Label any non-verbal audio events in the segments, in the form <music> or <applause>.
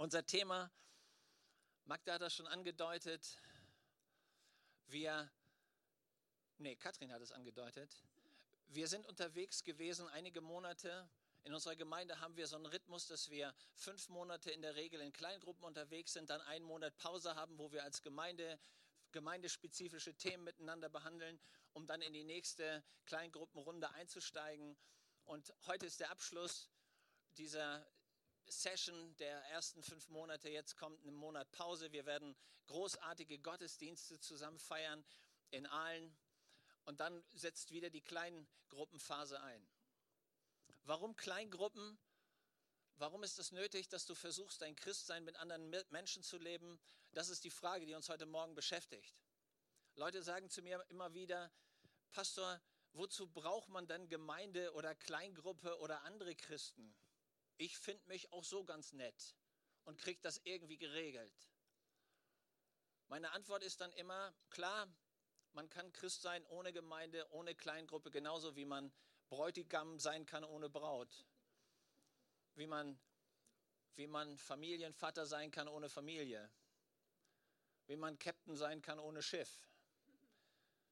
Unser Thema, Magda hat das schon angedeutet, wir, nee, Katrin hat es angedeutet, wir sind unterwegs gewesen einige Monate. In unserer Gemeinde haben wir so einen Rhythmus, dass wir fünf Monate in der Regel in Kleingruppen unterwegs sind, dann einen Monat Pause haben, wo wir als Gemeinde gemeindespezifische Themen miteinander behandeln, um dann in die nächste Kleingruppenrunde einzusteigen. Und heute ist der Abschluss dieser Session der ersten fünf Monate. Jetzt kommt ein Monat Pause. Wir werden großartige Gottesdienste zusammen feiern in Aalen. Und dann setzt wieder die Kleingruppenphase ein. Warum Kleingruppen? Warum ist es nötig, dass du versuchst, dein Christsein mit anderen Menschen zu leben? Das ist die Frage, die uns heute Morgen beschäftigt. Leute sagen zu mir immer wieder, Pastor, wozu braucht man denn Gemeinde oder Kleingruppe oder andere Christen? Ich finde mich auch so ganz nett und kriege das irgendwie geregelt. Meine Antwort ist dann immer, klar, man kann Christ sein ohne Gemeinde, ohne Kleingruppe, genauso wie man Bräutigam sein kann ohne Braut. Wie man, wie man Familienvater sein kann ohne Familie. Wie man Captain sein kann ohne Schiff.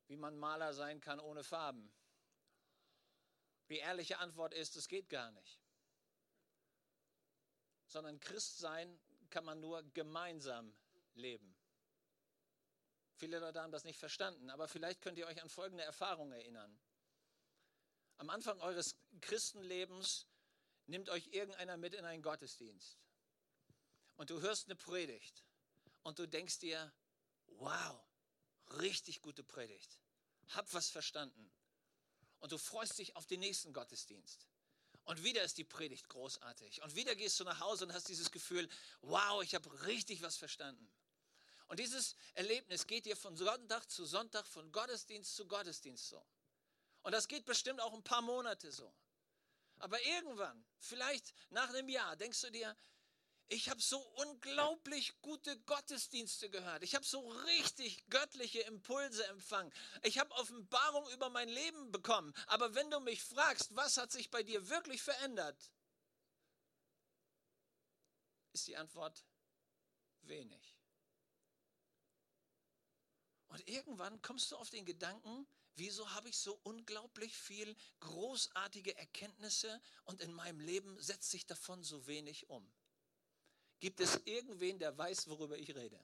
Wie man Maler sein kann ohne Farben. Die ehrliche Antwort ist, es geht gar nicht sondern Christsein kann man nur gemeinsam leben. Viele Leute haben das nicht verstanden, aber vielleicht könnt ihr euch an folgende Erfahrung erinnern. Am Anfang eures Christenlebens nimmt euch irgendeiner mit in einen Gottesdienst und du hörst eine Predigt und du denkst dir, wow, richtig gute Predigt, hab was verstanden. Und du freust dich auf den nächsten Gottesdienst. Und wieder ist die Predigt großartig. Und wieder gehst du nach Hause und hast dieses Gefühl, wow, ich habe richtig was verstanden. Und dieses Erlebnis geht dir von Sonntag zu Sonntag, von Gottesdienst zu Gottesdienst so. Und das geht bestimmt auch ein paar Monate so. Aber irgendwann, vielleicht nach einem Jahr, denkst du dir, ich habe so unglaublich gute Gottesdienste gehört. Ich habe so richtig göttliche Impulse empfangen. Ich habe Offenbarung über mein Leben bekommen. Aber wenn du mich fragst, was hat sich bei dir wirklich verändert, ist die Antwort wenig. Und irgendwann kommst du auf den Gedanken, wieso habe ich so unglaublich viel großartige Erkenntnisse und in meinem Leben setzt sich davon so wenig um? Gibt es irgendwen, der weiß, worüber ich rede?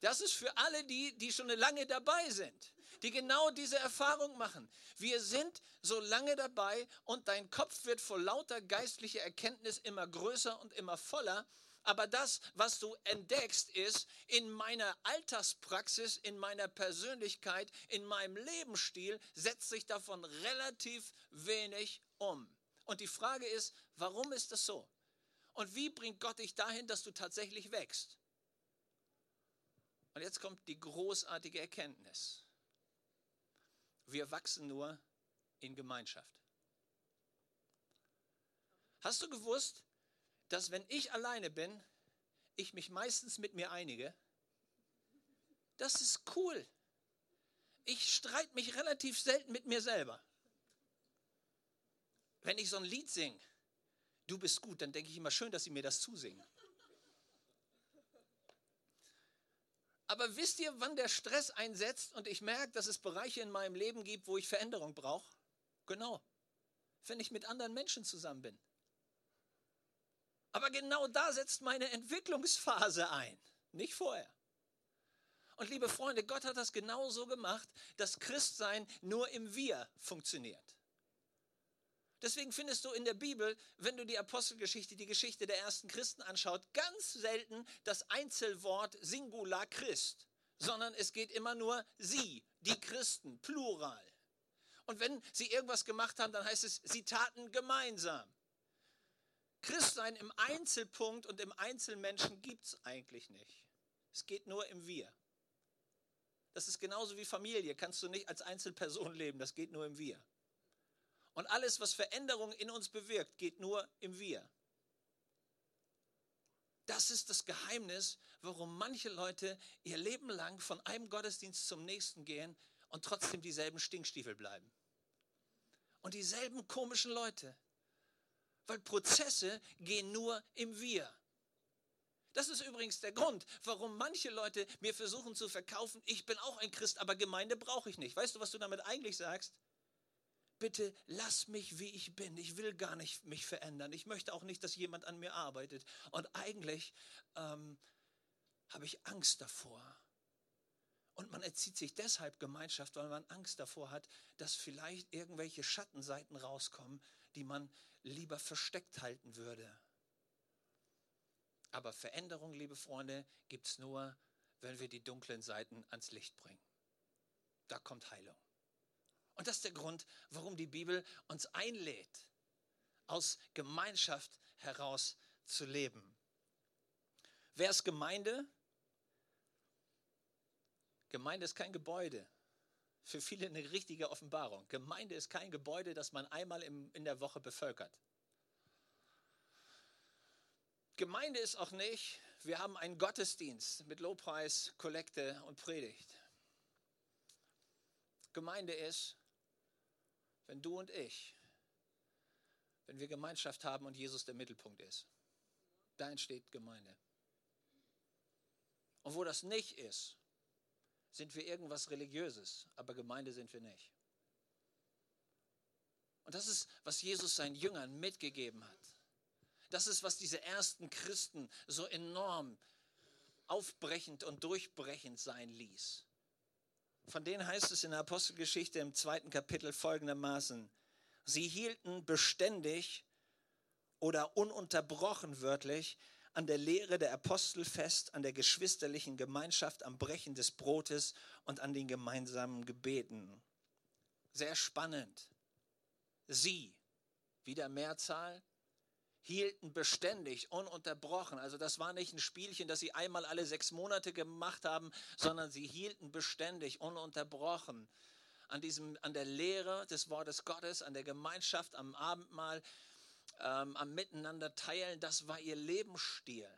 Das ist für alle die, die schon lange dabei sind, die genau diese Erfahrung machen. Wir sind so lange dabei und dein Kopf wird vor lauter geistlicher Erkenntnis immer größer und immer voller. Aber das, was du entdeckst, ist, in meiner Alltagspraxis, in meiner Persönlichkeit, in meinem Lebensstil setzt sich davon relativ wenig um. Und die Frage ist, warum ist das so? Und wie bringt Gott dich dahin, dass du tatsächlich wächst? Und jetzt kommt die großartige Erkenntnis. Wir wachsen nur in Gemeinschaft. Hast du gewusst, dass wenn ich alleine bin, ich mich meistens mit mir einige? Das ist cool. Ich streite mich relativ selten mit mir selber. Wenn ich so ein Lied singe, du bist gut, dann denke ich immer schön, dass sie mir das zusingen. Aber wisst ihr, wann der Stress einsetzt und ich merke, dass es Bereiche in meinem Leben gibt, wo ich Veränderung brauche? Genau, wenn ich mit anderen Menschen zusammen bin. Aber genau da setzt meine Entwicklungsphase ein, nicht vorher. Und liebe Freunde, Gott hat das genau so gemacht, dass Christsein nur im Wir funktioniert. Deswegen findest du in der Bibel, wenn du die Apostelgeschichte, die Geschichte der ersten Christen anschaut, ganz selten das Einzelwort Singular Christ, sondern es geht immer nur sie, die Christen, plural. Und wenn sie irgendwas gemacht haben, dann heißt es, sie taten gemeinsam. Christsein im Einzelpunkt und im Einzelmenschen gibt es eigentlich nicht. Es geht nur im Wir. Das ist genauso wie Familie. Kannst du nicht als Einzelperson leben. Das geht nur im Wir. Und alles, was Veränderung in uns bewirkt, geht nur im Wir. Das ist das Geheimnis, warum manche Leute ihr Leben lang von einem Gottesdienst zum nächsten gehen und trotzdem dieselben Stinkstiefel bleiben. Und dieselben komischen Leute. Weil Prozesse gehen nur im Wir. Das ist übrigens der Grund, warum manche Leute mir versuchen zu verkaufen, ich bin auch ein Christ, aber Gemeinde brauche ich nicht. Weißt du, was du damit eigentlich sagst? Bitte lass mich, wie ich bin. Ich will gar nicht mich verändern. Ich möchte auch nicht, dass jemand an mir arbeitet. Und eigentlich ähm, habe ich Angst davor. Und man erzieht sich deshalb Gemeinschaft, weil man Angst davor hat, dass vielleicht irgendwelche Schattenseiten rauskommen, die man lieber versteckt halten würde. Aber Veränderung, liebe Freunde, gibt es nur, wenn wir die dunklen Seiten ans Licht bringen. Da kommt Heilung. Und das ist der Grund, warum die Bibel uns einlädt, aus Gemeinschaft heraus zu leben. Wer ist Gemeinde? Gemeinde ist kein Gebäude. Für viele eine richtige Offenbarung. Gemeinde ist kein Gebäude, das man einmal in der Woche bevölkert. Gemeinde ist auch nicht, wir haben einen Gottesdienst mit Lobpreis, Kollekte und Predigt. Gemeinde ist, wenn du und ich, wenn wir Gemeinschaft haben und Jesus der Mittelpunkt ist. Da entsteht Gemeinde. Und wo das nicht ist, sind wir irgendwas Religiöses, aber Gemeinde sind wir nicht. Und das ist, was Jesus seinen Jüngern mitgegeben hat. Das ist, was diese ersten Christen so enorm aufbrechend und durchbrechend sein ließ. Von denen heißt es in der Apostelgeschichte im zweiten Kapitel folgendermaßen, sie hielten beständig oder ununterbrochen wörtlich an der Lehre der Apostel fest, an der geschwisterlichen Gemeinschaft, am Brechen des Brotes und an den gemeinsamen Gebeten. Sehr spannend. Sie, wieder Mehrzahl, hielten beständig, ununterbrochen. Also das war nicht ein Spielchen, das sie einmal alle sechs Monate gemacht haben, sondern sie hielten beständig, ununterbrochen an, diesem, an der Lehre des Wortes Gottes, an der Gemeinschaft, am Abendmahl, ähm, am Miteinander teilen. Das war ihr Lebensstil.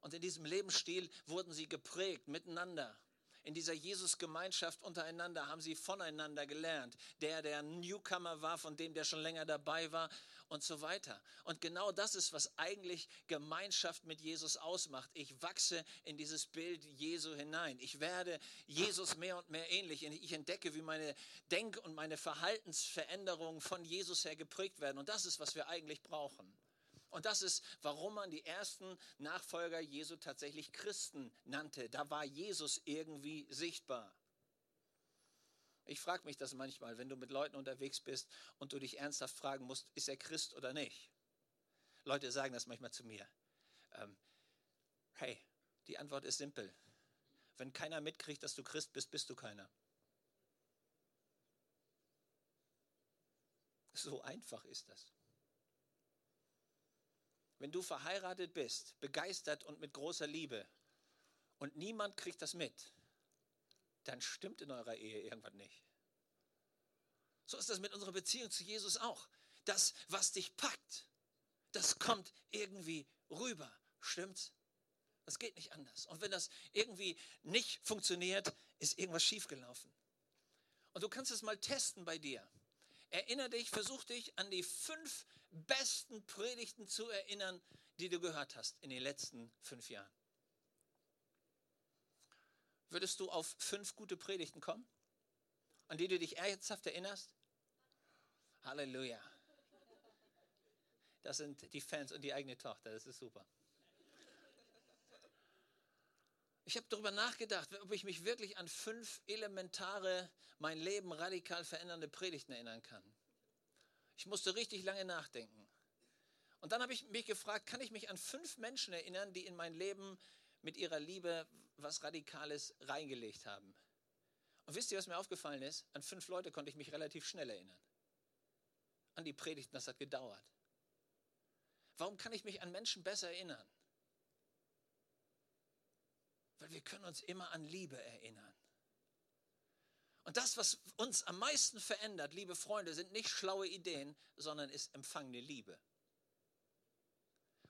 Und in diesem Lebensstil wurden sie geprägt miteinander. In dieser Jesus-Gemeinschaft untereinander haben sie voneinander gelernt. Der, der Newcomer war, von dem, der schon länger dabei war, und so weiter. Und genau das ist, was eigentlich Gemeinschaft mit Jesus ausmacht. Ich wachse in dieses Bild Jesu hinein. Ich werde Jesus mehr und mehr ähnlich. Ich entdecke, wie meine Denk- und meine Verhaltensveränderungen von Jesus her geprägt werden. Und das ist, was wir eigentlich brauchen. Und das ist, warum man die ersten Nachfolger Jesu tatsächlich Christen nannte. Da war Jesus irgendwie sichtbar. Ich frage mich das manchmal, wenn du mit Leuten unterwegs bist und du dich ernsthaft fragen musst, ist er Christ oder nicht? Leute sagen das manchmal zu mir. Ähm, hey, die Antwort ist simpel. Wenn keiner mitkriegt, dass du Christ bist, bist du keiner. So einfach ist das. Wenn du verheiratet bist, begeistert und mit großer Liebe und niemand kriegt das mit, dann stimmt in eurer Ehe irgendwas nicht. So ist das mit unserer Beziehung zu Jesus auch. Das, was dich packt, das kommt irgendwie rüber. Stimmt's? Das geht nicht anders. Und wenn das irgendwie nicht funktioniert, ist irgendwas schiefgelaufen. Und du kannst es mal testen bei dir. Erinnere dich, versuch dich an die fünf besten Predigten zu erinnern, die du gehört hast in den letzten fünf Jahren. Würdest du auf fünf gute Predigten kommen, an die du dich ernsthaft erinnerst? Halleluja. Das sind die Fans und die eigene Tochter, das ist super. Ich habe darüber nachgedacht, ob ich mich wirklich an fünf elementare, mein Leben radikal verändernde Predigten erinnern kann. Ich musste richtig lange nachdenken. Und dann habe ich mich gefragt, kann ich mich an fünf Menschen erinnern, die in mein Leben mit ihrer Liebe was Radikales reingelegt haben. Und wisst ihr, was mir aufgefallen ist? An fünf Leute konnte ich mich relativ schnell erinnern. An die Predigten, das hat gedauert. Warum kann ich mich an Menschen besser erinnern? Weil wir können uns immer an Liebe erinnern. Und das, was uns am meisten verändert, liebe Freunde, sind nicht schlaue Ideen, sondern ist empfangene Liebe.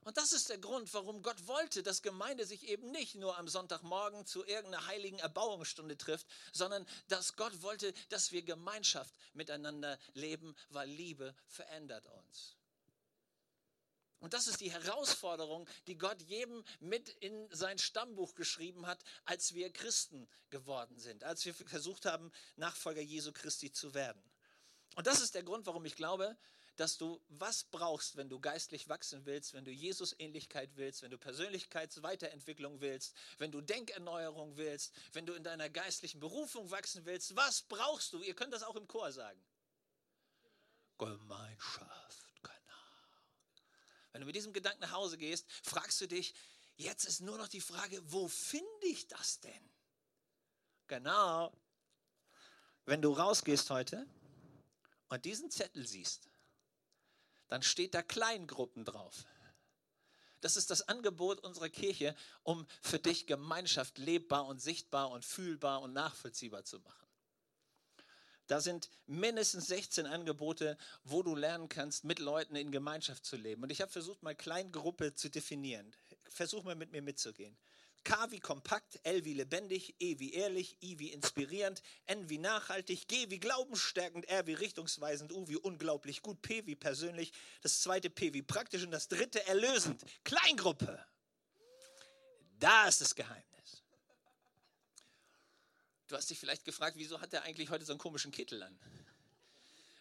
Und das ist der Grund, warum Gott wollte, dass Gemeinde sich eben nicht nur am Sonntagmorgen zu irgendeiner heiligen Erbauungsstunde trifft, sondern dass Gott wollte, dass wir Gemeinschaft miteinander leben, weil Liebe verändert uns. Und das ist die Herausforderung, die Gott jedem mit in sein Stammbuch geschrieben hat, als wir Christen geworden sind, als wir versucht haben, Nachfolger Jesu Christi zu werden. Und das ist der Grund, warum ich glaube, dass du was brauchst, wenn du geistlich wachsen willst, wenn du Jesus-Ähnlichkeit willst, wenn du Persönlichkeitsweiterentwicklung willst, wenn du Denkerneuerung willst, wenn du in deiner geistlichen Berufung wachsen willst. Was brauchst du? Ihr könnt das auch im Chor sagen. Gemeinschaft. Wenn du mit diesem Gedanken nach Hause gehst, fragst du dich, jetzt ist nur noch die Frage, wo finde ich das denn? Genau. Wenn du rausgehst heute und diesen Zettel siehst, dann steht da Kleingruppen drauf. Das ist das Angebot unserer Kirche, um für dich Gemeinschaft lebbar und sichtbar und fühlbar und nachvollziehbar zu machen. Da sind mindestens 16 Angebote, wo du lernen kannst, mit Leuten in Gemeinschaft zu leben. Und ich habe versucht, mal Kleingruppe zu definieren. Versuch mal mit mir mitzugehen. K wie kompakt, L wie lebendig, E wie ehrlich, I wie inspirierend, N wie nachhaltig, G wie glaubensstärkend, R wie richtungsweisend, U wie unglaublich gut, P wie persönlich, das zweite P wie praktisch und das dritte erlösend. Kleingruppe. Da ist das Geheimnis. Du hast dich vielleicht gefragt, wieso hat er eigentlich heute so einen komischen Kittel an?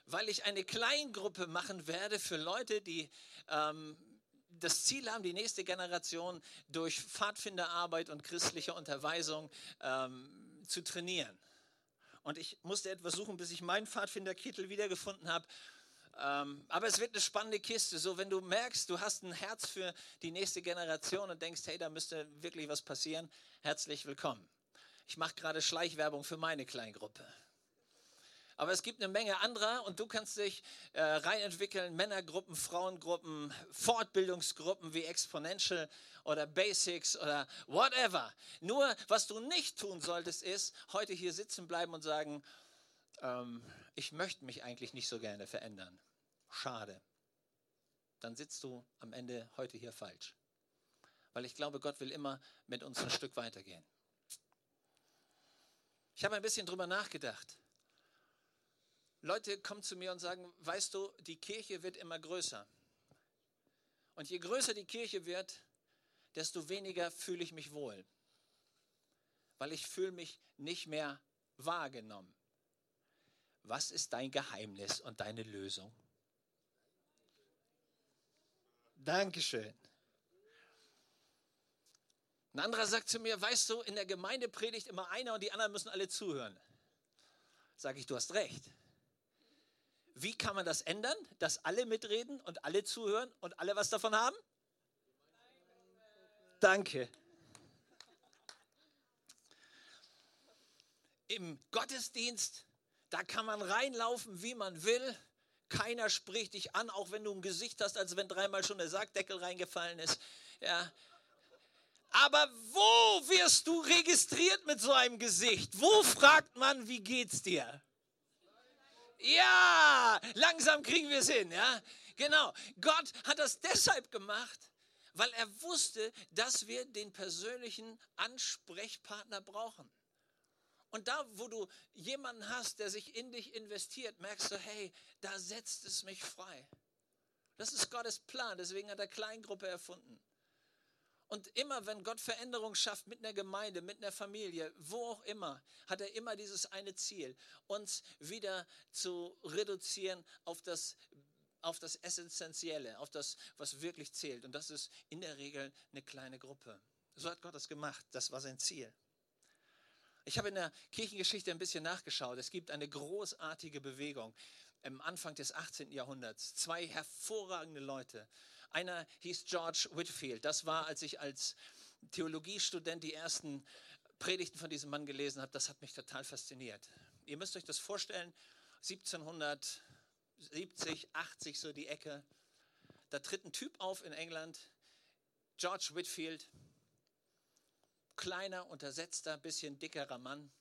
Weil ich eine Kleingruppe machen werde für Leute, die ähm, das Ziel haben, die nächste Generation durch Pfadfinderarbeit und christliche Unterweisung ähm, zu trainieren. Und ich musste etwas suchen, bis ich meinen Pfadfinderkittel wiedergefunden habe. Ähm, aber es wird eine spannende Kiste. So, wenn du merkst, du hast ein Herz für die nächste Generation und denkst, hey, da müsste wirklich was passieren, herzlich willkommen. Ich mache gerade Schleichwerbung für meine Kleingruppe. Aber es gibt eine Menge anderer und du kannst dich äh, reinentwickeln, Männergruppen, Frauengruppen, Fortbildungsgruppen wie Exponential oder Basics oder whatever. Nur was du nicht tun solltest, ist heute hier sitzen bleiben und sagen, ähm, ich möchte mich eigentlich nicht so gerne verändern. Schade. Dann sitzt du am Ende heute hier falsch. Weil ich glaube, Gott will immer mit uns ein Stück weitergehen. Ich habe ein bisschen drüber nachgedacht. Leute kommen zu mir und sagen, weißt du, die Kirche wird immer größer. Und je größer die Kirche wird, desto weniger fühle ich mich wohl. Weil ich fühle mich nicht mehr wahrgenommen. Was ist dein Geheimnis und deine Lösung? Dankeschön. Ein anderer sagt zu mir, weißt du, in der Gemeinde predigt immer einer und die anderen müssen alle zuhören. Sage ich, du hast recht. Wie kann man das ändern, dass alle mitreden und alle zuhören und alle was davon haben? Danke. Im Gottesdienst, da kann man reinlaufen, wie man will. Keiner spricht dich an, auch wenn du ein Gesicht hast, als wenn dreimal schon der Sargdeckel reingefallen ist. Ja, aber wo wirst du registriert mit so einem Gesicht? Wo fragt man, wie geht's dir? Ja, langsam kriegen wir es hin, ja? Genau. Gott hat das deshalb gemacht, weil er wusste, dass wir den persönlichen Ansprechpartner brauchen. Und da, wo du jemanden hast, der sich in dich investiert, merkst du, hey, da setzt es mich frei. Das ist Gottes Plan, deswegen hat er Kleingruppe erfunden. Und immer, wenn Gott Veränderung schafft mit einer Gemeinde, mit einer Familie, wo auch immer, hat er immer dieses eine Ziel, uns wieder zu reduzieren auf das, auf das Essentielle, auf das, was wirklich zählt. Und das ist in der Regel eine kleine Gruppe. So hat Gott das gemacht. Das war sein Ziel. Ich habe in der Kirchengeschichte ein bisschen nachgeschaut. Es gibt eine großartige Bewegung im Anfang des 18. Jahrhunderts. Zwei hervorragende Leute. Einer hieß George Whitfield. Das war, als ich als Theologiestudent die ersten Predigten von diesem Mann gelesen habe. Das hat mich total fasziniert. Ihr müsst euch das vorstellen, 1770, 80 so die Ecke. Da tritt ein Typ auf in England, George Whitfield, kleiner, untersetzter, bisschen dickerer Mann.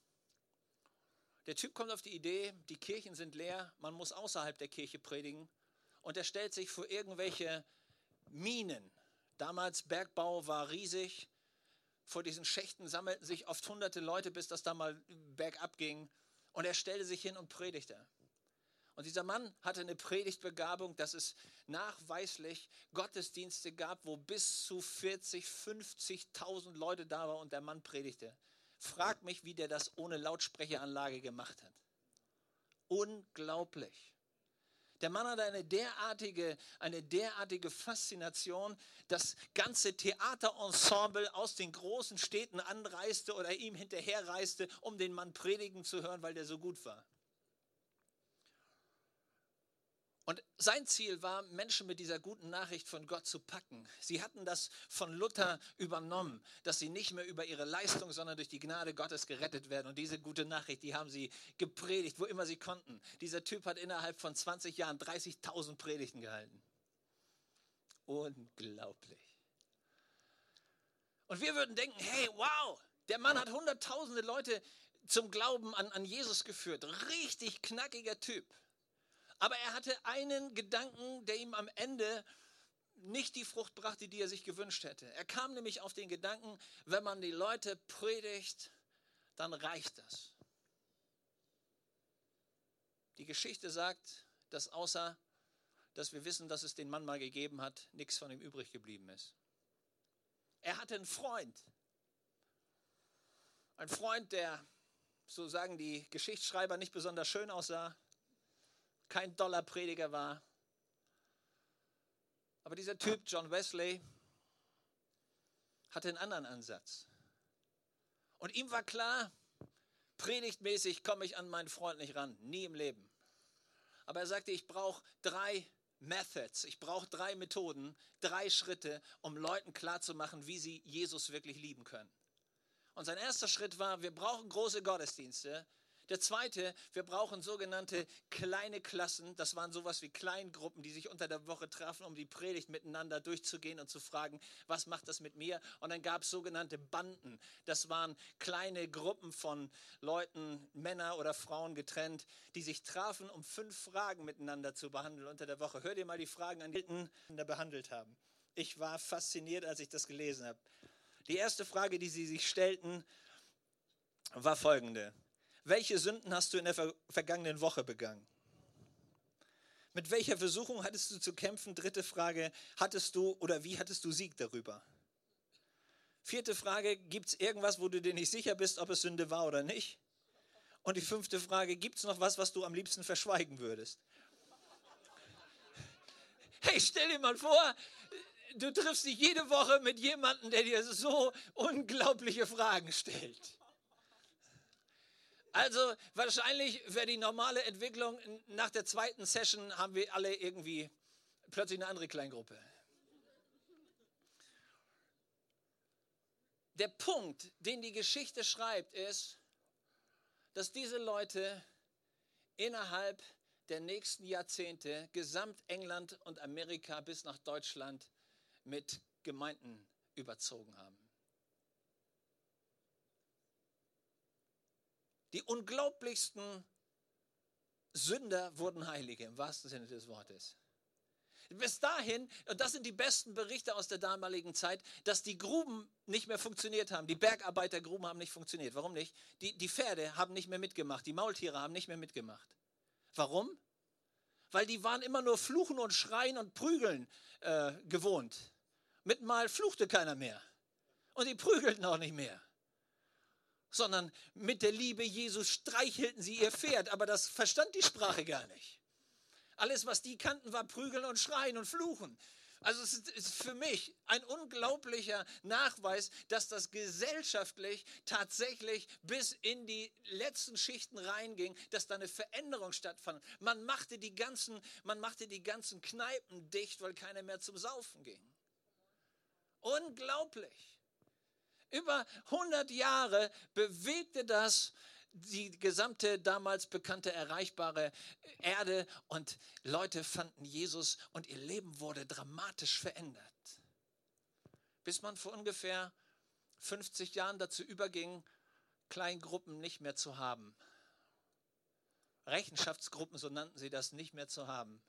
Der Typ kommt auf die Idee, die Kirchen sind leer, man muss außerhalb der Kirche predigen. Und er stellt sich vor irgendwelche Minen. Damals Bergbau war riesig. Vor diesen Schächten sammelten sich oft hunderte Leute, bis das da mal bergab ging. Und er stellte sich hin und predigte. Und dieser Mann hatte eine Predigtbegabung, dass es nachweislich Gottesdienste gab, wo bis zu 40, 50.000 Leute da waren und der Mann predigte. Frag mich, wie der das ohne Lautsprecheranlage gemacht hat. Unglaublich. Der Mann hatte eine derartige, eine derartige Faszination, dass ganze Theaterensemble aus den großen Städten anreiste oder ihm hinterherreiste, um den Mann predigen zu hören, weil der so gut war. Und sein Ziel war, Menschen mit dieser guten Nachricht von Gott zu packen. Sie hatten das von Luther übernommen, dass sie nicht mehr über ihre Leistung, sondern durch die Gnade Gottes gerettet werden. Und diese gute Nachricht, die haben sie gepredigt, wo immer sie konnten. Dieser Typ hat innerhalb von 20 Jahren 30.000 Predigten gehalten. Unglaublich. Und wir würden denken, hey, wow, der Mann hat hunderttausende Leute zum Glauben an, an Jesus geführt. Richtig knackiger Typ. Aber er hatte einen Gedanken, der ihm am Ende nicht die Frucht brachte, die er sich gewünscht hätte. Er kam nämlich auf den Gedanken, wenn man die Leute predigt, dann reicht das. Die Geschichte sagt, dass außer, dass wir wissen, dass es den Mann mal gegeben hat, nichts von ihm übrig geblieben ist. Er hatte einen Freund. Ein Freund, der, so sagen die Geschichtsschreiber, nicht besonders schön aussah, kein Dollarprediger war. Aber dieser Typ, John Wesley, hatte einen anderen Ansatz. Und ihm war klar, predigtmäßig komme ich an meinen Freund nicht ran, nie im Leben. Aber er sagte, ich brauche drei Methods, ich brauche drei Methoden, drei Schritte, um Leuten klarzumachen, wie sie Jesus wirklich lieben können. Und sein erster Schritt war, wir brauchen große Gottesdienste, der zweite, wir brauchen sogenannte kleine Klassen. Das waren sowas wie Kleingruppen, die sich unter der Woche trafen, um die Predigt miteinander durchzugehen und zu fragen, was macht das mit mir? Und dann gab es sogenannte Banden. Das waren kleine Gruppen von Leuten, Männer oder Frauen getrennt, die sich trafen, um fünf Fragen miteinander zu behandeln unter der Woche. Hör dir mal die Fragen an, die wir behandelt haben. Ich war fasziniert, als ich das gelesen habe. Die erste Frage, die sie sich stellten, war folgende. Welche Sünden hast du in der vergangenen Woche begangen? Mit welcher Versuchung hattest du zu kämpfen? Dritte Frage, hattest du oder wie hattest du Sieg darüber? Vierte Frage, gibt es irgendwas, wo du dir nicht sicher bist, ob es Sünde war oder nicht? Und die fünfte Frage, gibt es noch was, was du am liebsten verschweigen würdest? Hey, stell dir mal vor, du triffst dich jede Woche mit jemandem, der dir so unglaubliche Fragen stellt. Also wahrscheinlich wäre die normale Entwicklung, nach der zweiten Session haben wir alle irgendwie plötzlich eine andere Kleingruppe. Der Punkt, den die Geschichte schreibt, ist, dass diese Leute innerhalb der nächsten Jahrzehnte Gesamtengland und Amerika bis nach Deutschland mit Gemeinden überzogen haben. Die unglaublichsten Sünder wurden Heilige, im wahrsten Sinne des Wortes. Bis dahin, und das sind die besten Berichte aus der damaligen Zeit, dass die Gruben nicht mehr funktioniert haben. Die Bergarbeitergruben haben nicht funktioniert. Warum nicht? Die, die Pferde haben nicht mehr mitgemacht. Die Maultiere haben nicht mehr mitgemacht. Warum? Weil die waren immer nur fluchen und schreien und prügeln äh, gewohnt. Mit mal fluchte keiner mehr. Und die prügelten auch nicht mehr sondern mit der Liebe Jesus streichelten sie ihr Pferd, aber das verstand die Sprache gar nicht. Alles, was die kannten, war prügeln und schreien und fluchen. Also es ist für mich ein unglaublicher Nachweis, dass das gesellschaftlich tatsächlich bis in die letzten Schichten reinging, dass da eine Veränderung stattfand. Man machte die ganzen, man machte die ganzen Kneipen dicht, weil keiner mehr zum Saufen ging. Unglaublich. Über 100 Jahre bewegte das die gesamte damals bekannte erreichbare Erde und Leute fanden Jesus und ihr Leben wurde dramatisch verändert. Bis man vor ungefähr 50 Jahren dazu überging, Kleingruppen nicht mehr zu haben. Rechenschaftsgruppen, so nannten sie das, nicht mehr zu haben.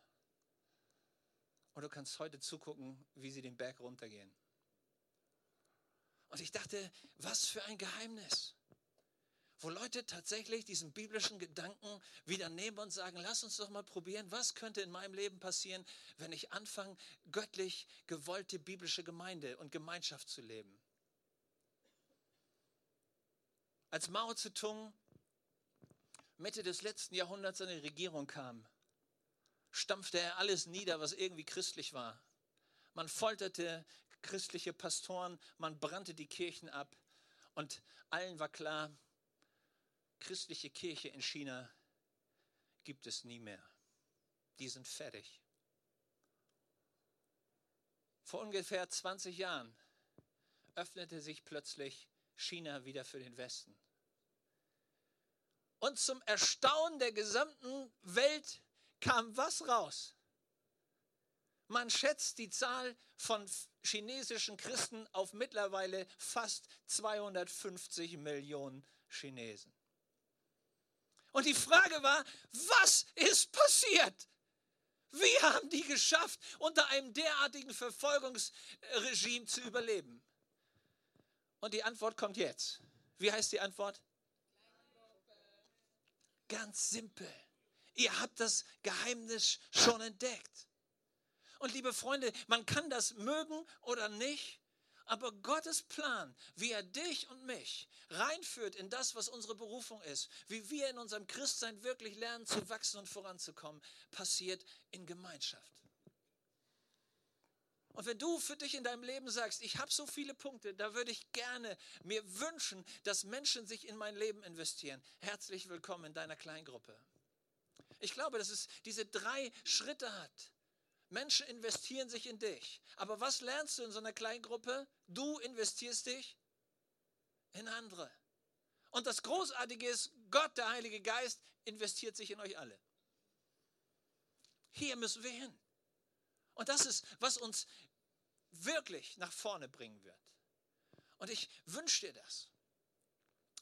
Und du kannst heute zugucken, wie sie den Berg runtergehen. Und ich dachte, was für ein Geheimnis. wo Leute tatsächlich diesen biblischen Gedanken wieder nehmen und sagen, lass uns doch mal probieren, was könnte in meinem Leben passieren, wenn ich anfange, göttlich gewollte biblische Gemeinde und Gemeinschaft zu leben. Als Mao Zedong Mitte des letzten Jahrhunderts an die Regierung kam, stampfte er alles nieder, was irgendwie christlich war. Man folterte christliche Pastoren, man brannte die Kirchen ab und allen war klar, christliche Kirche in China gibt es nie mehr. Die sind fertig. Vor ungefähr 20 Jahren öffnete sich plötzlich China wieder für den Westen. Und zum Erstaunen der gesamten Welt kam was raus? Man schätzt die Zahl von chinesischen Christen auf mittlerweile fast 250 Millionen Chinesen. Und die Frage war, was ist passiert? Wie haben die geschafft, unter einem derartigen Verfolgungsregime zu überleben? Und die Antwort kommt jetzt. Wie heißt die Antwort? Ganz simpel. Ihr habt das Geheimnis schon entdeckt. Und liebe Freunde, man kann das mögen oder nicht, aber Gottes Plan, wie er dich und mich reinführt in das, was unsere Berufung ist, wie wir in unserem Christsein wirklich lernen zu wachsen und voranzukommen, passiert in Gemeinschaft. Und wenn du für dich in deinem Leben sagst, ich habe so viele Punkte, da würde ich gerne mir wünschen, dass Menschen sich in mein Leben investieren. Herzlich willkommen in deiner Kleingruppe. Ich glaube, dass es diese drei Schritte hat. Menschen investieren sich in dich. Aber was lernst du in so einer Kleingruppe? Du investierst dich in andere. Und das Großartige ist, Gott, der Heilige Geist, investiert sich in euch alle. Hier müssen wir hin. Und das ist, was uns wirklich nach vorne bringen wird. Und ich wünsche dir das.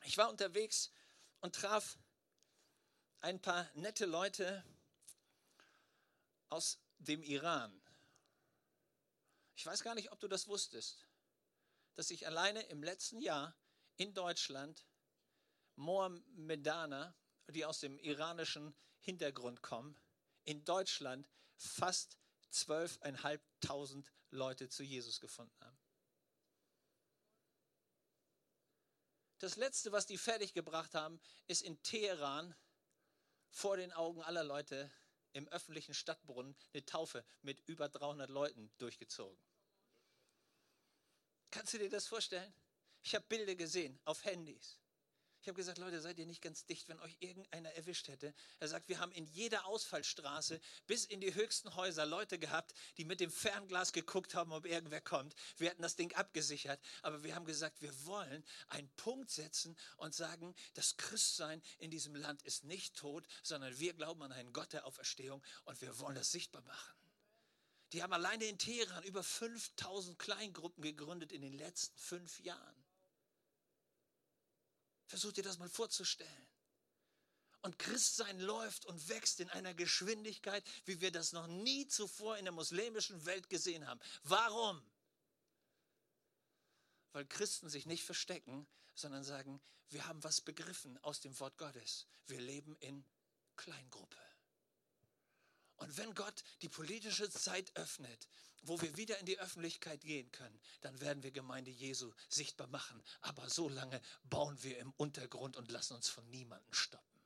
Ich war unterwegs und traf ein paar nette Leute aus dem Iran. Ich weiß gar nicht, ob du das wusstest, dass ich alleine im letzten Jahr in Deutschland Mohammedaner, die aus dem iranischen Hintergrund kommen, in Deutschland fast 12.500 Leute zu Jesus gefunden haben. Das letzte, was die fertiggebracht haben, ist in Teheran vor den Augen aller Leute im öffentlichen Stadtbrunnen eine Taufe mit über 300 Leuten durchgezogen. Kannst du dir das vorstellen? Ich habe Bilder gesehen auf Handys. Ich habe gesagt, Leute, seid ihr nicht ganz dicht, wenn euch irgendeiner erwischt hätte. Er sagt, wir haben in jeder Ausfallstraße bis in die höchsten Häuser Leute gehabt, die mit dem Fernglas geguckt haben, ob irgendwer kommt. Wir hatten das Ding abgesichert, aber wir haben gesagt, wir wollen einen Punkt setzen und sagen, das Christsein in diesem Land ist nicht tot, sondern wir glauben an einen Gott der Auferstehung und wir wollen das sichtbar machen. Die haben alleine in Teheran über 5000 Kleingruppen gegründet in den letzten fünf Jahren. Versuch dir das mal vorzustellen. Und Christsein läuft und wächst in einer Geschwindigkeit, wie wir das noch nie zuvor in der muslimischen Welt gesehen haben. Warum? Weil Christen sich nicht verstecken, sondern sagen, wir haben was begriffen aus dem Wort Gottes. Wir leben in Kleingruppe. Und wenn Gott die politische Zeit öffnet, wo wir wieder in die Öffentlichkeit gehen können, dann werden wir Gemeinde Jesu sichtbar machen. Aber so lange bauen wir im Untergrund und lassen uns von niemandem stoppen.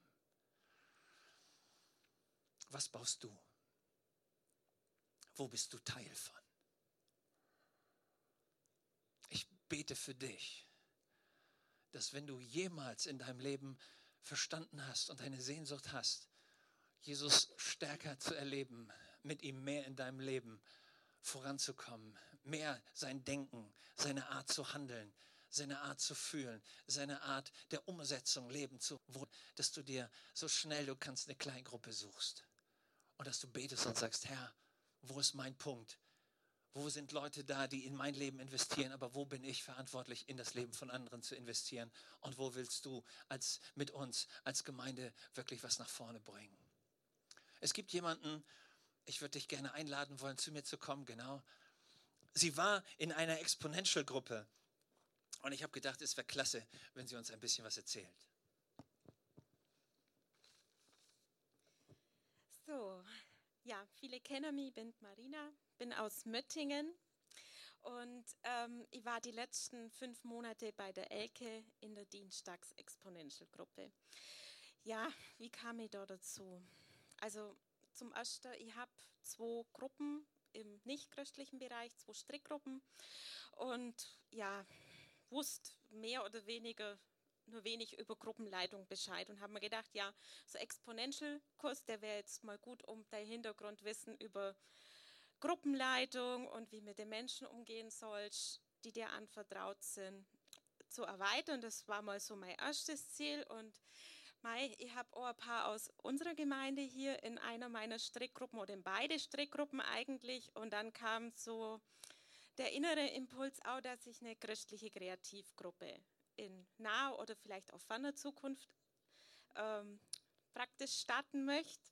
Was baust du? Wo bist du Teil von? Ich bete für dich, dass wenn du jemals in deinem Leben verstanden hast und eine Sehnsucht hast, Jesus stärker zu erleben, mit ihm mehr in deinem Leben voranzukommen, mehr sein Denken, seine Art zu handeln, seine Art zu fühlen, seine Art der Umsetzung leben zu wollen, dass du dir so schnell du kannst eine Kleingruppe suchst und dass du betest und sagst, Herr, wo ist mein Punkt? Wo sind Leute da, die in mein Leben investieren, aber wo bin ich verantwortlich, in das Leben von anderen zu investieren? Und wo willst du als, mit uns als Gemeinde wirklich was nach vorne bringen? Es gibt jemanden, ich würde dich gerne einladen wollen, zu mir zu kommen, genau. Sie war in einer Exponential-Gruppe und ich habe gedacht, es wäre klasse, wenn sie uns ein bisschen was erzählt. So, ja, viele kennen mich, bin Marina, bin aus Möttingen und ähm, ich war die letzten fünf Monate bei der Elke in der Dienstags-Exponential-Gruppe. Ja, wie kam ich da dazu? Also zum ersten, ich habe zwei Gruppen im nicht-christlichen Bereich, zwei Strickgruppen und ja, wusste mehr oder weniger nur wenig über Gruppenleitung Bescheid und haben mir gedacht, ja, so Exponential-Kurs, der wäre jetzt mal gut, um dein Hintergrundwissen über Gruppenleitung und wie mit den Menschen umgehen sollst, die dir anvertraut sind, zu erweitern. Das war mal so mein erstes Ziel und Mei, ich habe auch ein paar aus unserer Gemeinde hier in einer meiner Strickgruppen oder in beide Strickgruppen eigentlich. Und dann kam so der innere Impuls auch, dass ich eine christliche Kreativgruppe in naher oder vielleicht auch ferner Zukunft ähm, praktisch starten möchte.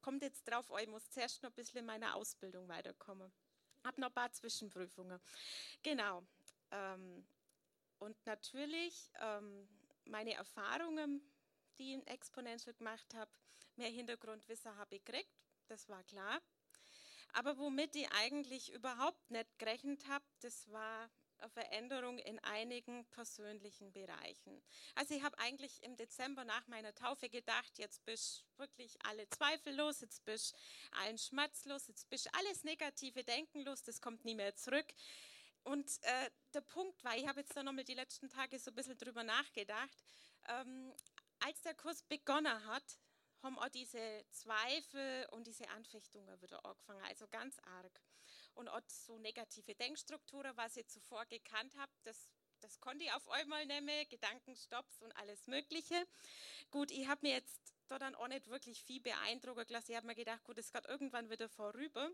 Kommt jetzt drauf, oh, ich muss zuerst noch ein bisschen in meiner Ausbildung weiterkommen. Habe noch ein paar Zwischenprüfungen. Genau. Ähm, und natürlich ähm, meine Erfahrungen, die in Exponential gemacht habe, mehr Hintergrundwissen habe ich gekriegt, das war klar. Aber womit ich eigentlich überhaupt nicht gerechnet habe, das war Veränderung in einigen persönlichen Bereichen. Also ich habe eigentlich im Dezember nach meiner Taufe gedacht, jetzt bist wirklich alle Zweifel los, jetzt bist allen Schmerz los, jetzt bist alles negative Denken los, das kommt nie mehr zurück. Und äh, der Punkt war, ich habe jetzt da nochmal die letzten Tage so ein bisschen drüber nachgedacht, ähm, als der Kurs begonnen hat, haben auch diese Zweifel und diese Anfechtungen wieder angefangen, also ganz arg und auch so negative Denkstrukturen, was ich zuvor gekannt habe, das, das konnte ich auf einmal nehmen, Gedankenstopps und alles Mögliche. Gut, ich habe mir jetzt da dann auch nicht wirklich viel beeindrucken gelassen. Ich habe mir gedacht, gut, es geht irgendwann wieder vorüber.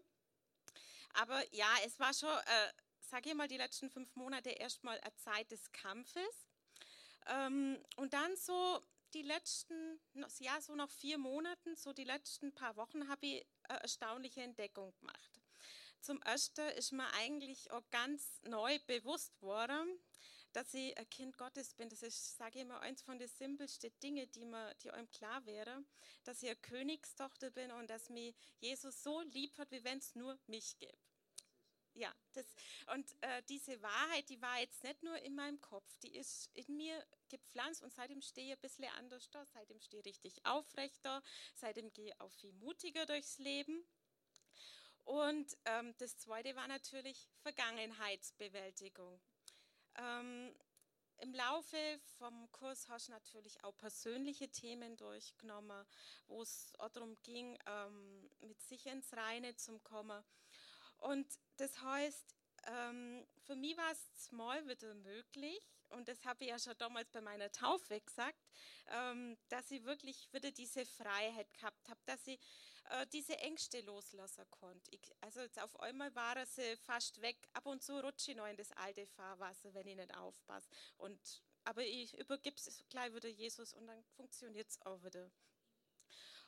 Aber ja, es war schon, äh, sage ich mal, die letzten fünf Monate erstmal eine Zeit des Kampfes. Ähm, und dann so die letzten, ja, so nach vier Monaten, so die letzten paar Wochen habe ich eine erstaunliche Entdeckung gemacht. Zum Ersten ist mir eigentlich auch ganz neu bewusst worden, dass ich ein Kind Gottes bin. Das ist, sage ich mal, eins von den simpelsten Dingen, die, mir, die einem klar wäre, dass ich eine Königstochter bin und dass mich Jesus so lieb hat, wie wenn es nur mich gibt. Ja, das, und äh, diese Wahrheit, die war jetzt nicht nur in meinem Kopf, die ist in mir gepflanzt und seitdem stehe ich ein bisschen anders da, seitdem stehe ich richtig aufrechter, seitdem gehe ich auch viel mutiger durchs Leben. Und ähm, das zweite war natürlich Vergangenheitsbewältigung. Ähm, Im Laufe vom Kurs hast du natürlich auch persönliche Themen durchgenommen, wo es darum ging, ähm, mit sich ins Reine zu kommen. Und das heißt, ähm, für mich war es mal wieder möglich, und das habe ich ja schon damals bei meiner Taufe gesagt, ähm, dass ich wirklich wieder diese Freiheit gehabt habe, dass ich äh, diese Ängste loslassen konnte. Ich, also jetzt auf einmal war sie fast weg. Ab und zu rutsche ich noch in das alte Fahrwasser, wenn ich nicht aufpasse. Und, aber ich übergebe es gleich wieder Jesus und dann funktioniert es auch wieder.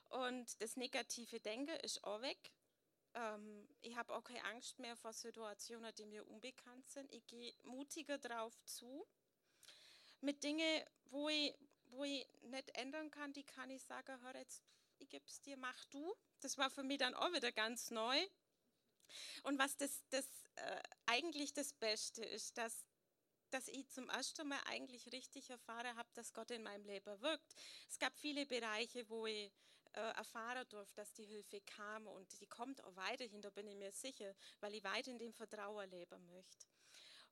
Und das negative Denken ist auch weg. Ähm, ich habe auch keine Angst mehr vor Situationen, die mir unbekannt sind. Ich gehe mutiger drauf zu. Mit Dingen, wo ich, wo ich nicht ändern kann, die kann ich sagen, hör jetzt, ich gebe es dir, mach du. Das war für mich dann auch wieder ganz neu. Und was das, das äh, eigentlich das Beste ist, dass, dass ich zum ersten Mal eigentlich richtig erfahren habe, dass Gott in meinem Leben wirkt. Es gab viele Bereiche, wo ich äh, erfahren durfte, dass die Hilfe kam und die kommt auch weiterhin, da bin ich mir sicher, weil ich weiter in dem Vertrauen leben möchte.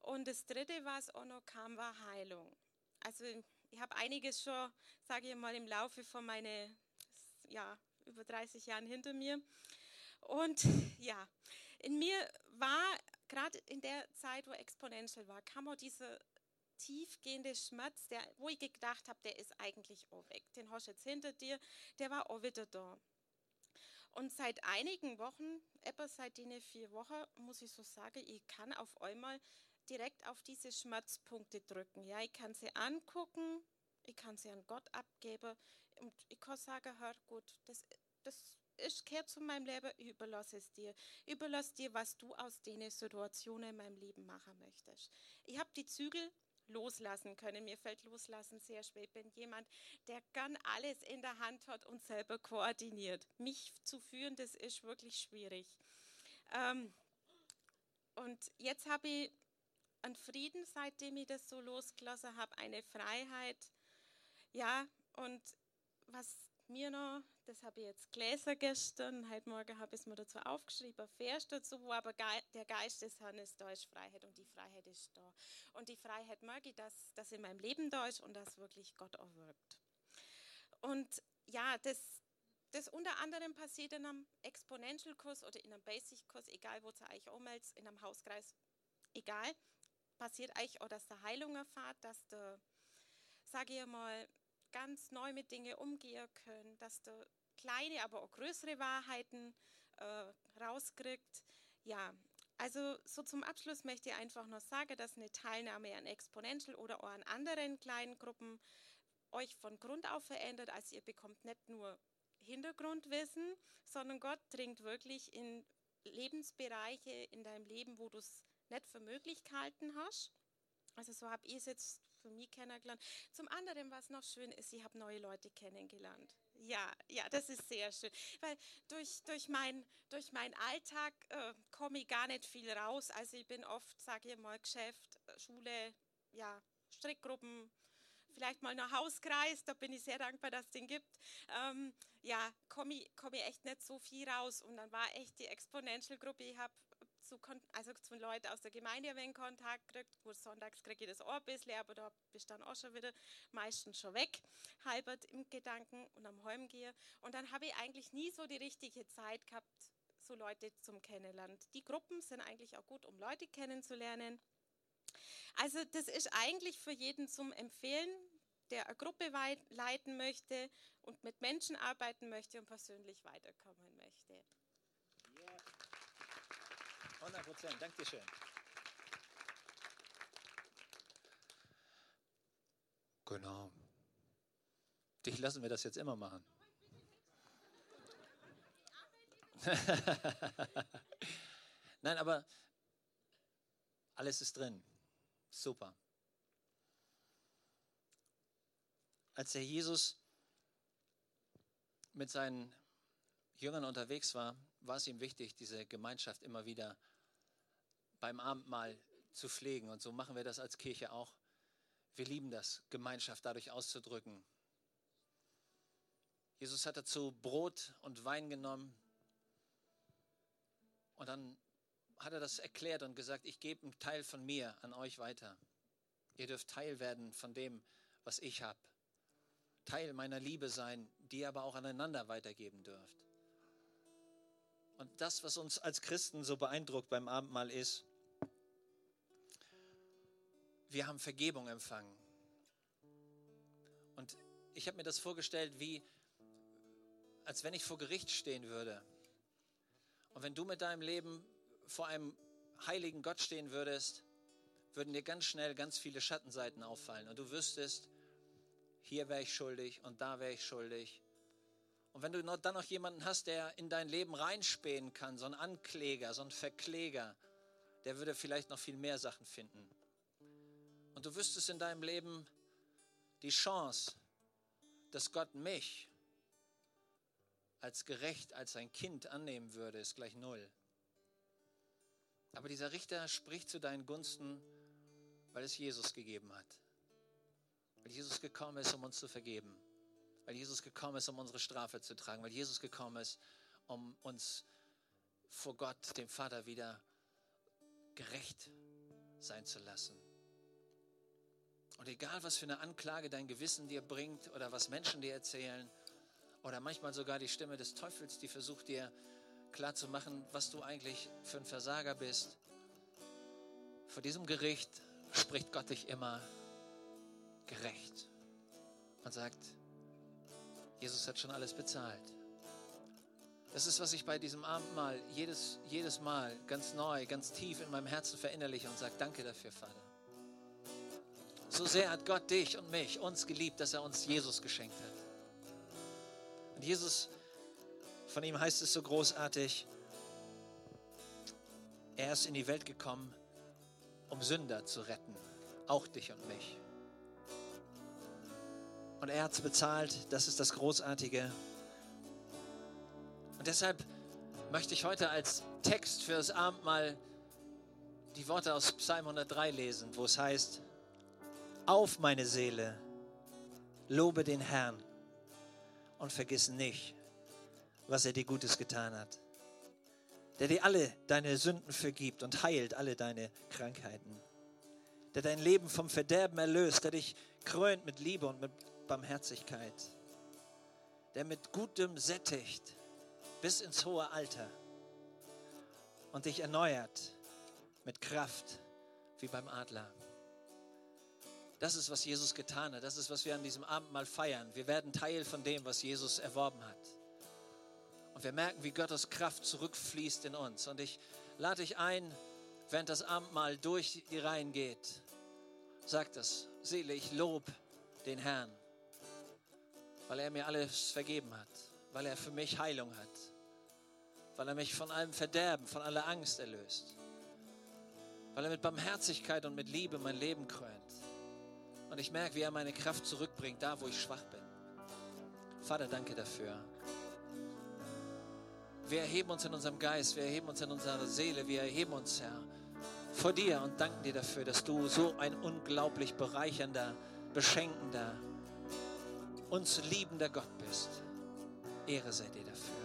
Und das Dritte, was auch noch kam, war Heilung. Also ich habe einiges schon, sage ich mal, im Laufe von meinen ja, über 30 Jahren hinter mir. Und ja, in mir war gerade in der Zeit, wo Exponential war, kam auch dieser tiefgehende Schmerz, der, wo ich gedacht habe, der ist eigentlich auch weg. Den hast du jetzt hinter dir, der war auch wieder da. Und seit einigen Wochen, etwa seit den vier Wochen, muss ich so sagen, ich kann auf einmal direkt auf diese Schmerzpunkte drücken. Ja, ich kann sie angucken, ich kann sie an Gott abgeben und ich kann sagen, hör gut, das, das ist, gehört zu meinem Leben, ich überlasse es dir. Ich überlasse dir, was du aus den Situationen in meinem Leben machen möchtest. Ich habe die Zügel loslassen können. Mir fällt Loslassen sehr schwer. Ich bin jemand, der gern alles in der Hand hat und selber koordiniert. Mich zu führen, das ist wirklich schwierig. Ähm, und jetzt habe ich einen Frieden, seitdem ich das so losgelassen habe, eine Freiheit. Ja, und was mir noch, das habe ich jetzt gelesen gestern, heute Morgen habe ich es mir dazu aufgeschrieben, Vers dazu, wo aber der Geist des Herrn ist, da ist Freiheit und die Freiheit ist da. Und die Freiheit mag ich, dass das in meinem Leben da ist und dass wirklich Gott auch wirkt. Und ja, das, das unter anderem passiert in einem Exponential-Kurs oder in einem Basic-Kurs, egal wo ihr euch anmeldet, in einem Hauskreis, egal, passiert euch auch, dass der Heilung erfahrt, dass der, sage ich mal, ganz neu mit Dingen umgehen können, dass du kleine, aber auch größere Wahrheiten äh, rauskriegt. Ja, also so zum Abschluss möchte ich einfach noch sagen, dass eine Teilnahme an Exponential oder auch an anderen kleinen Gruppen euch von Grund auf verändert. Also ihr bekommt nicht nur Hintergrundwissen, sondern Gott dringt wirklich in Lebensbereiche in deinem Leben, wo du es nicht für möglich gehalten hast. Also so habe ich es jetzt für mich kennengelernt. Zum anderen, was noch schön ist, ich habe neue Leute kennengelernt. Ja, ja, das ist sehr schön. Weil durch, durch, mein, durch meinen Alltag äh, komme ich gar nicht viel raus. Also ich bin oft, sage ich mal, Geschäft, Schule, ja, Strickgruppen, vielleicht mal noch Hauskreis, da bin ich sehr dankbar, dass es den gibt. Ähm, ja, komme ich, komm ich echt nicht so viel raus. Und dann war echt die Exponential-Gruppe, ich habe zu, also zu Leuten aus der Gemeinde wenn Kontakt gekriegt. Gut, sonntags kriege ich das auch ein bisschen, aber da bist dann auch schon wieder meistens schon weg, halbert im Gedanken und am Heimgehen. Und dann habe ich eigentlich nie so die richtige Zeit gehabt, so Leute zum Kennenlernen. Die Gruppen sind eigentlich auch gut, um Leute kennenzulernen. Also das ist eigentlich für jeden zum Empfehlen, der eine Gruppe leiten möchte und mit Menschen arbeiten möchte und persönlich weiterkommen möchte. 100 Prozent, danke dir schön. Genau. Dich lassen wir das jetzt immer machen. <laughs> Nein, aber alles ist drin. Super. Als der Jesus mit seinen Jüngern unterwegs war, war es ihm wichtig, diese Gemeinschaft immer wieder beim Abendmahl zu pflegen. Und so machen wir das als Kirche auch. Wir lieben das, Gemeinschaft dadurch auszudrücken. Jesus hat dazu Brot und Wein genommen und dann hat er das erklärt und gesagt, ich gebe einen Teil von mir an euch weiter. Ihr dürft Teil werden von dem, was ich habe. Teil meiner Liebe sein, die ihr aber auch aneinander weitergeben dürft. Und das, was uns als Christen so beeindruckt beim Abendmahl ist, wir haben Vergebung empfangen. Und ich habe mir das vorgestellt, wie als wenn ich vor Gericht stehen würde. Und wenn du mit deinem Leben vor einem heiligen Gott stehen würdest, würden dir ganz schnell ganz viele Schattenseiten auffallen. Und du wüsstest, hier wäre ich schuldig und da wäre ich schuldig. Und wenn du dann noch jemanden hast, der in dein Leben reinspähen kann, so ein Ankläger, so ein Verkläger, der würde vielleicht noch viel mehr Sachen finden. Und du wüsstest in deinem Leben die Chance, dass Gott mich als gerecht, als sein Kind annehmen würde, ist gleich null. Aber dieser Richter spricht zu deinen Gunsten, weil es Jesus gegeben hat. Weil Jesus gekommen ist, um uns zu vergeben. Weil Jesus gekommen ist, um unsere Strafe zu tragen. Weil Jesus gekommen ist, um uns vor Gott, dem Vater, wieder gerecht sein zu lassen. Und egal, was für eine Anklage dein Gewissen dir bringt oder was Menschen dir erzählen oder manchmal sogar die Stimme des Teufels, die versucht dir klarzumachen, was du eigentlich für ein Versager bist, vor diesem Gericht spricht Gott dich immer gerecht und sagt, Jesus hat schon alles bezahlt. Das ist, was ich bei diesem Abendmahl jedes, jedes Mal ganz neu, ganz tief in meinem Herzen verinnerliche und sage, danke dafür, Vater. So sehr hat Gott dich und mich, uns geliebt, dass er uns Jesus geschenkt hat. Und Jesus, von ihm heißt es so großartig, er ist in die Welt gekommen, um Sünder zu retten. auch dich und mich. Und er hat es bezahlt, das ist das Großartige. Und deshalb möchte ich heute als Text für das Abendmahl die Worte aus Psalm 103 lesen, wo es heißt, auf meine Seele, lobe den Herrn und vergiss nicht, was er dir Gutes getan hat. Der dir alle deine Sünden vergibt und heilt alle deine Krankheiten. Der dein Leben vom Verderben erlöst, der dich krönt mit Liebe und mit Barmherzigkeit. Der mit Gutem sättigt bis ins hohe Alter und dich erneuert mit Kraft wie beim Adler. Das ist, was Jesus getan hat. Das ist, was wir an diesem Abend mal feiern. Wir werden Teil von dem, was Jesus erworben hat. Und wir merken, wie Gottes Kraft zurückfließt in uns. Und ich lade dich ein, während das Abendmahl durch die Reihen geht, sag das, Seele, ich lob den Herrn, weil er mir alles vergeben hat, weil er für mich Heilung hat, weil er mich von allem Verderben, von aller Angst erlöst, weil er mit Barmherzigkeit und mit Liebe mein Leben krönt. Und ich merke, wie er meine Kraft zurückbringt, da wo ich schwach bin. Vater, danke dafür. Wir erheben uns in unserem Geist, wir erheben uns in unserer Seele, wir erheben uns, Herr, vor dir und danken dir dafür, dass du so ein unglaublich bereichernder, beschenkender, uns liebender Gott bist. Ehre sei dir dafür.